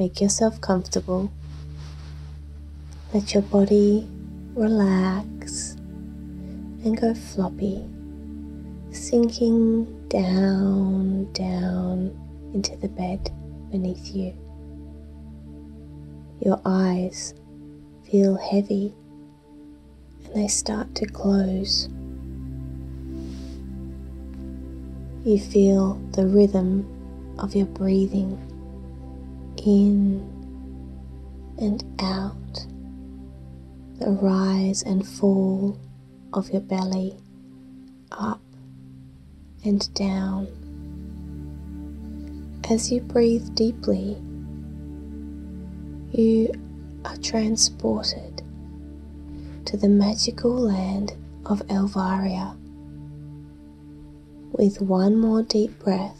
make yourself comfortable. Let your body relax and go floppy, sinking down, down into the bed beneath you. Your eyes feel heavy and they start to close. You feel the rhythm of your breathing in and out, the rise and fall of your belly up and down. As you breathe deeply, you are transported to the magical land of Elvaria. With one more deep breath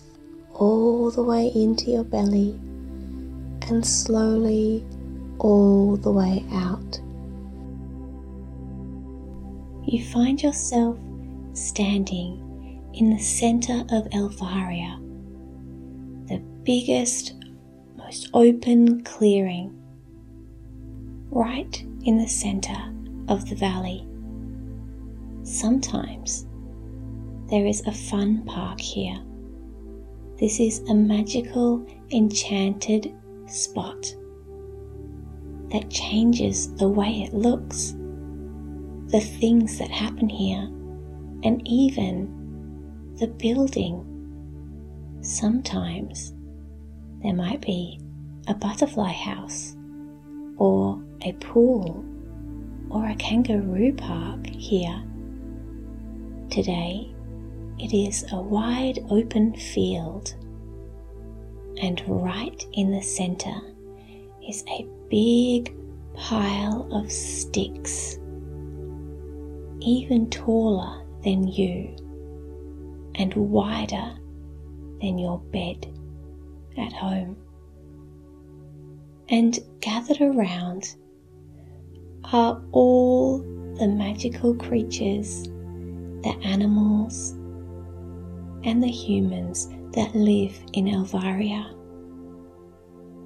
all the way into your belly and slowly all the way out. You find yourself standing in the center of Elvaria, the biggest, most open clearing, right in the center of the valley. Sometimes there is a fun park here. This is a magical, enchanted spot that changes the way it looks, the things that happen here, and even the building. Sometimes there might be a butterfly house, or a pool, or a kangaroo park here. Today it is a wide open field, and right in the center is a big pile of sticks, even taller than you and wider than your bed at home. And gathered around are all the magical creatures, the animals, and the humans that live in Elvaria.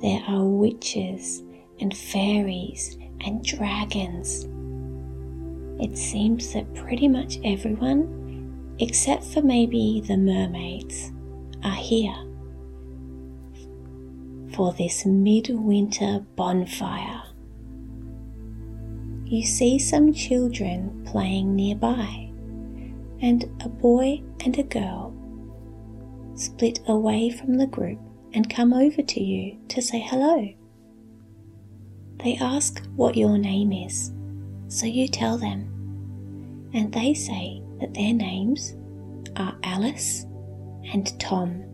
There are witches and fairies and dragons. It seems that pretty much everyone except for maybe the mermaids, are here for this midwinter bonfire. You see some children playing nearby, and a boy and a girl split away from the group and come over to you to say hello. They ask what your name is, so you tell them, and they say that their names are Alice and Tom.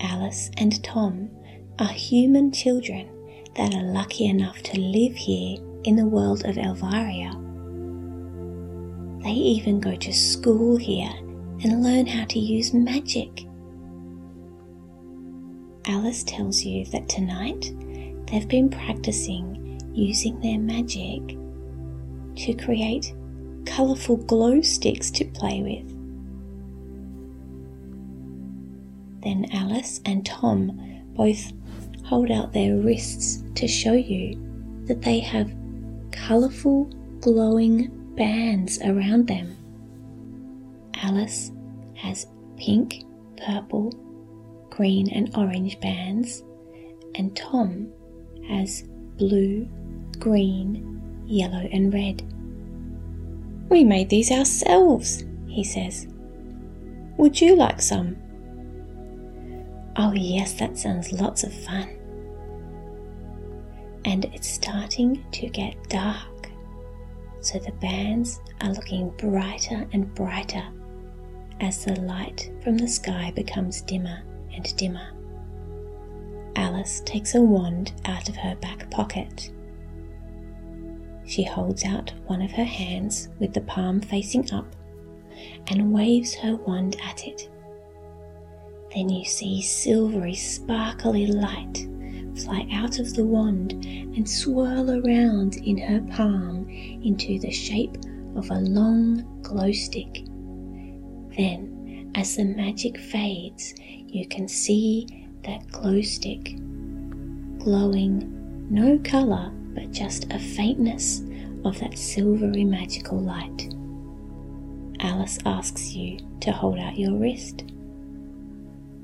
Alice and Tom are human children that are lucky enough to live here in the world of Elvaria. They even go to school here and learn how to use magic. Alice tells you that tonight they've been practicing using their magic to create colourful glow sticks to play with. Then Alice and Tom both hold out their wrists to show you that they have colourful glowing bands around them. Alice has pink, purple, green, and orange bands, and Tom has blue, green, yellow, and red. We made these ourselves, he says. Would you like some? Oh, yes, that sounds lots of fun. And it's starting to get dark, so the bands are looking brighter and brighter as the light from the sky becomes dimmer and dimmer. Alice takes a wand out of her back pocket she holds out one of her hands with the palm facing up and waves her wand at it. Then you see silvery, sparkly light fly out of the wand and swirl around in her palm into the shape of a long glow stick. Then, as the magic fades, you can see that glow stick glowing no colour but just a faintness of that silvery magical light. Alice asks you to hold out your wrist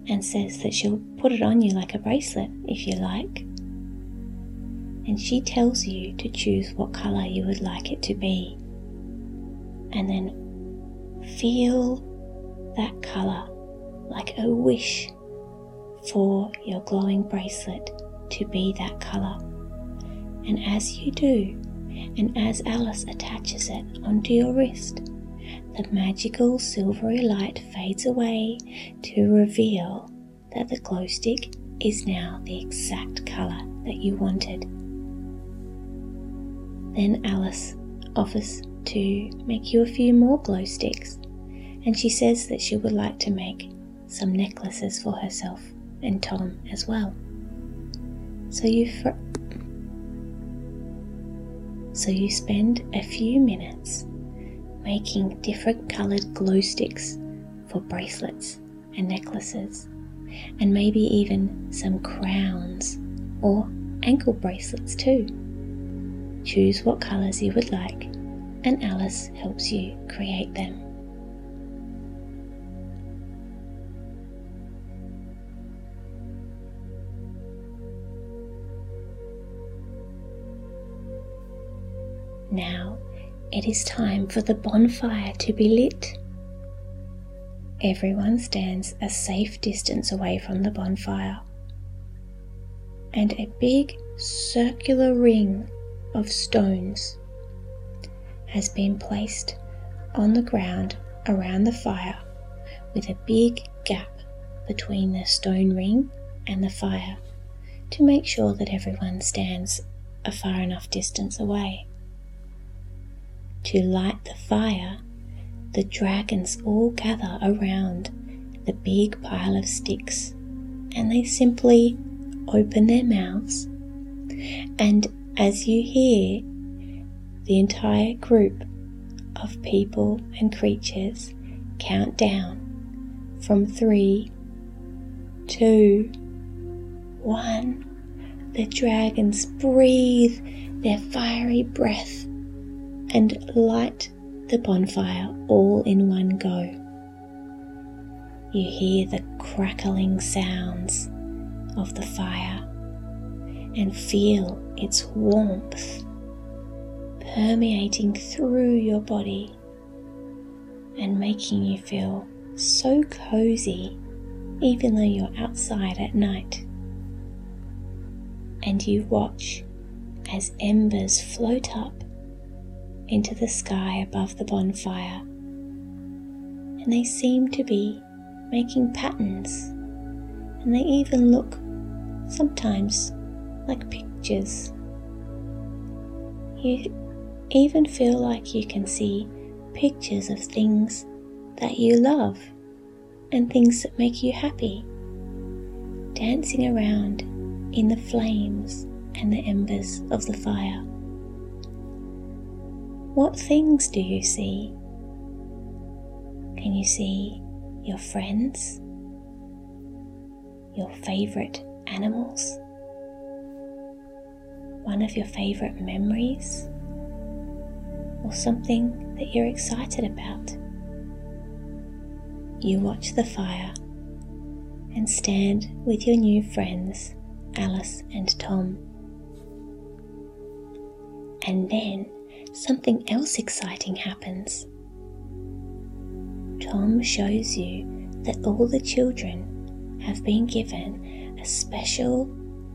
and says that she'll put it on you like a bracelet if you like. And she tells you to choose what colour you would like it to be. And then feel that colour like a wish for your glowing bracelet to be that colour. And as you do, and as Alice attaches it onto your wrist, the magical silvery light fades away to reveal that the glow stick is now the exact colour that you wanted. Then Alice offers to make you a few more glow sticks, and she says that she would like to make some necklaces for herself and Tom as well. So you fr- so you spend a few minutes making different coloured glow sticks for bracelets and necklaces, and maybe even some crowns or ankle bracelets too. Choose what colours you would like, and Alice helps you create them. Now it is time for the bonfire to be lit. Everyone stands a safe distance away from the bonfire, and a big circular ring of stones has been placed on the ground around the fire with a big gap between the stone ring and the fire to make sure that everyone stands a far enough distance away. To light the fire, the dragons all gather around the big pile of sticks and they simply open their mouths. And as you hear the entire group of people and creatures count down from three, two, one, the dragons breathe their fiery breath and light the bonfire all in one go. You hear the crackling sounds of the fire and feel its warmth permeating through your body and making you feel so cozy even though you're outside at night. And you watch as embers float up into the sky above the bonfire, and they seem to be making patterns, and they even look sometimes like pictures. You even feel like you can see pictures of things that you love and things that make you happy, dancing around in the flames and the embers of the fire. What things do you see? Can you see your friends? Your favourite animals? One of your favourite memories? Or something that you're excited about? You watch the fire and stand with your new friends, Alice and Tom. And then something else exciting happens. Tom shows you that all the children have been given a special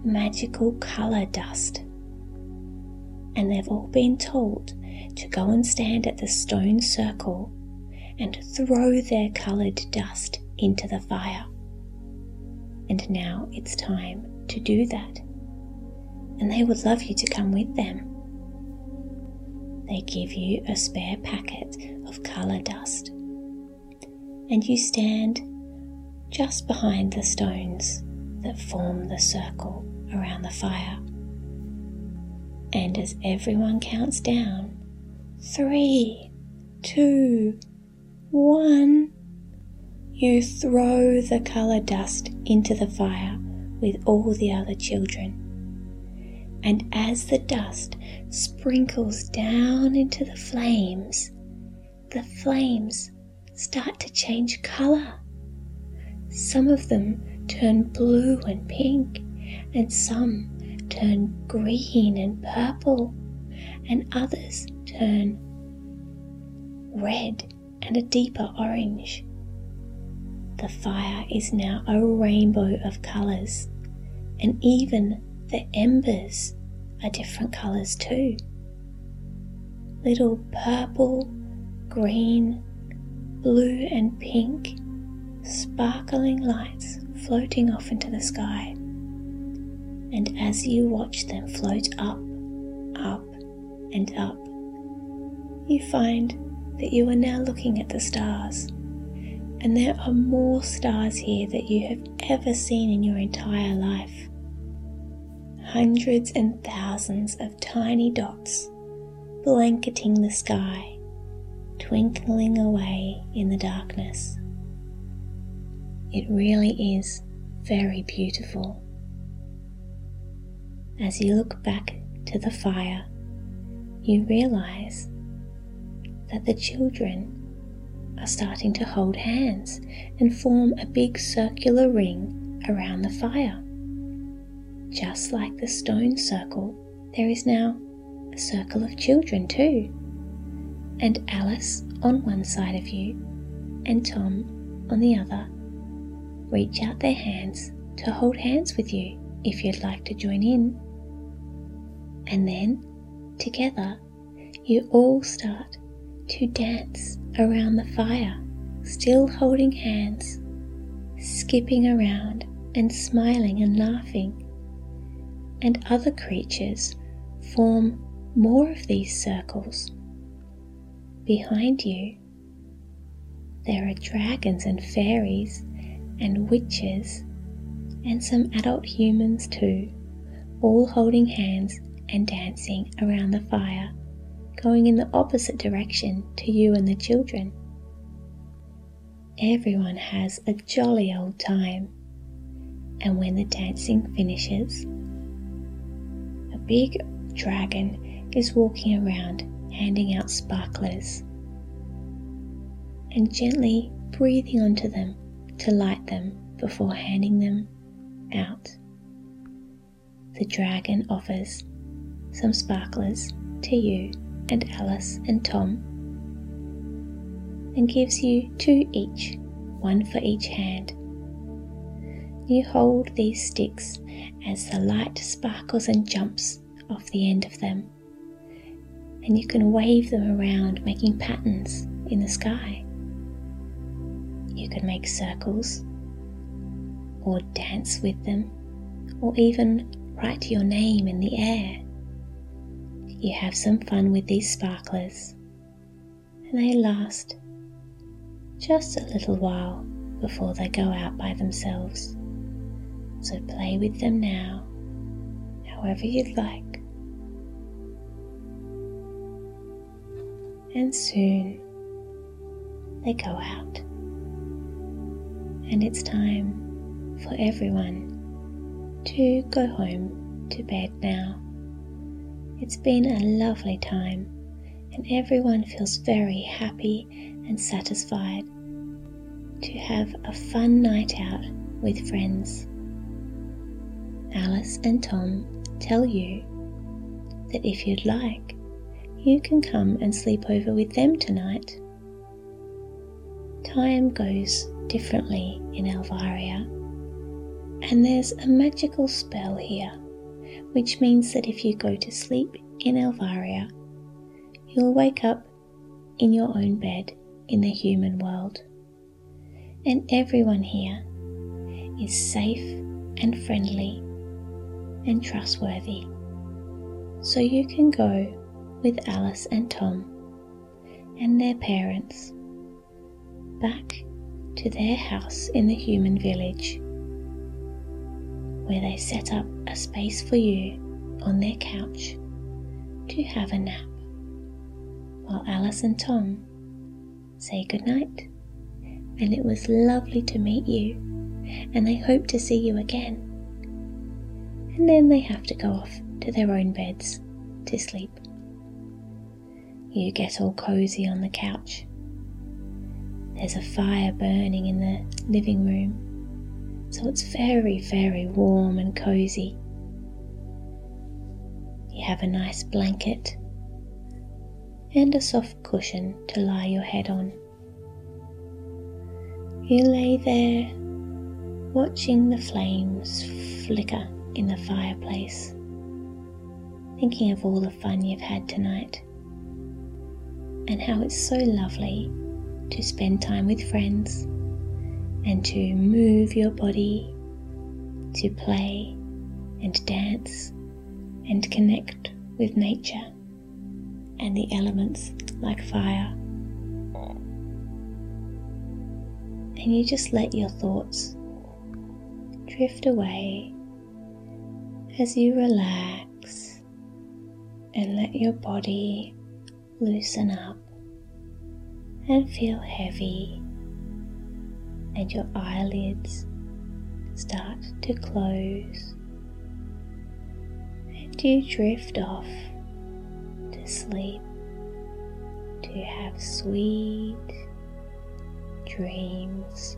magical colour dust. And they've all been told to go and stand at the stone circle and throw their coloured dust into the fire. And now it's time to do that. And they would love you to come with them they give you a spare packet of colour dust. And you stand just behind the stones that form the circle around the fire. And as everyone counts down, three, two, one, you throw the colour dust into the fire with all the other children. And as the dust sprinkles down into the flames, the flames start to change colour. Some of them turn blue and pink, and some turn green and purple, and others turn red and a deeper orange. The fire is now a rainbow of colours, and even the embers are different colours too. Little purple, green, blue, and pink sparkling lights floating off into the sky. And as you watch them float up, up, and up, you find that you are now looking at the stars. And there are more stars here that you have ever seen in your entire life. Hundreds and thousands of tiny dots blanketing the sky, twinkling away in the darkness. It really is very beautiful. As you look back to the fire, you realize that the children are starting to hold hands and form a big circular ring around the fire. Just like the stone circle, there is now a circle of children too. And Alice on one side of you, and Tom on the other reach out their hands to hold hands with you if you'd like to join in. And then, together, you all start to dance around the fire, still holding hands, skipping around and smiling and laughing. And other creatures form more of these circles. Behind you, there are dragons and fairies and witches, and some adult humans too, all holding hands and dancing around the fire, going in the opposite direction to you and the children. Everyone has a jolly old time, and when the dancing finishes, big dragon is walking around handing out sparklers and gently breathing onto them to light them before handing them out. The dragon offers some sparklers to you and Alice and Tom and gives you two each, one for each hand. You hold these sticks as the light sparkles and jumps off the end of them, and you can wave them around, making patterns in the sky. You can make circles, or dance with them, or even write your name in the air. You have some fun with these sparklers, and they last just a little while before they go out by themselves. So play with them now, however you'd like. And soon they go out and it's time for everyone to go home to bed now. It's been a lovely time, and everyone feels very happy and satisfied to have a fun night out with friends. Alice and Tom tell you that if you'd like, you can come and sleep over with them tonight. Time goes differently in Elvaria, And there's a magical spell here, which means that if you go to sleep in Elvaria, you'll wake up in your own bed in the human world. And everyone here is safe and friendly and trustworthy. So you can go with Alice and Tom and their parents back to their house in the human village, where they set up a space for you on their couch to have a nap, while Alice and Tom say goodnight. And it was lovely to meet you, and they hope to see you again. And then they have to go off to their own beds to sleep. You get all cozy on the couch. There's a fire burning in the living room, so it's very, very warm and cozy. You have a nice blanket and a soft cushion to lie your head on. You lay there watching the flames flicker in the fireplace, thinking of all the fun you've had tonight and how it's so lovely to spend time with friends and to move your body, to play and dance and connect with nature and the elements like fire. And you just let your thoughts drift away as you relax and let your body loosen up and feel heavy, and your eyelids start to close, and you drift off to sleep to have sweet dreams.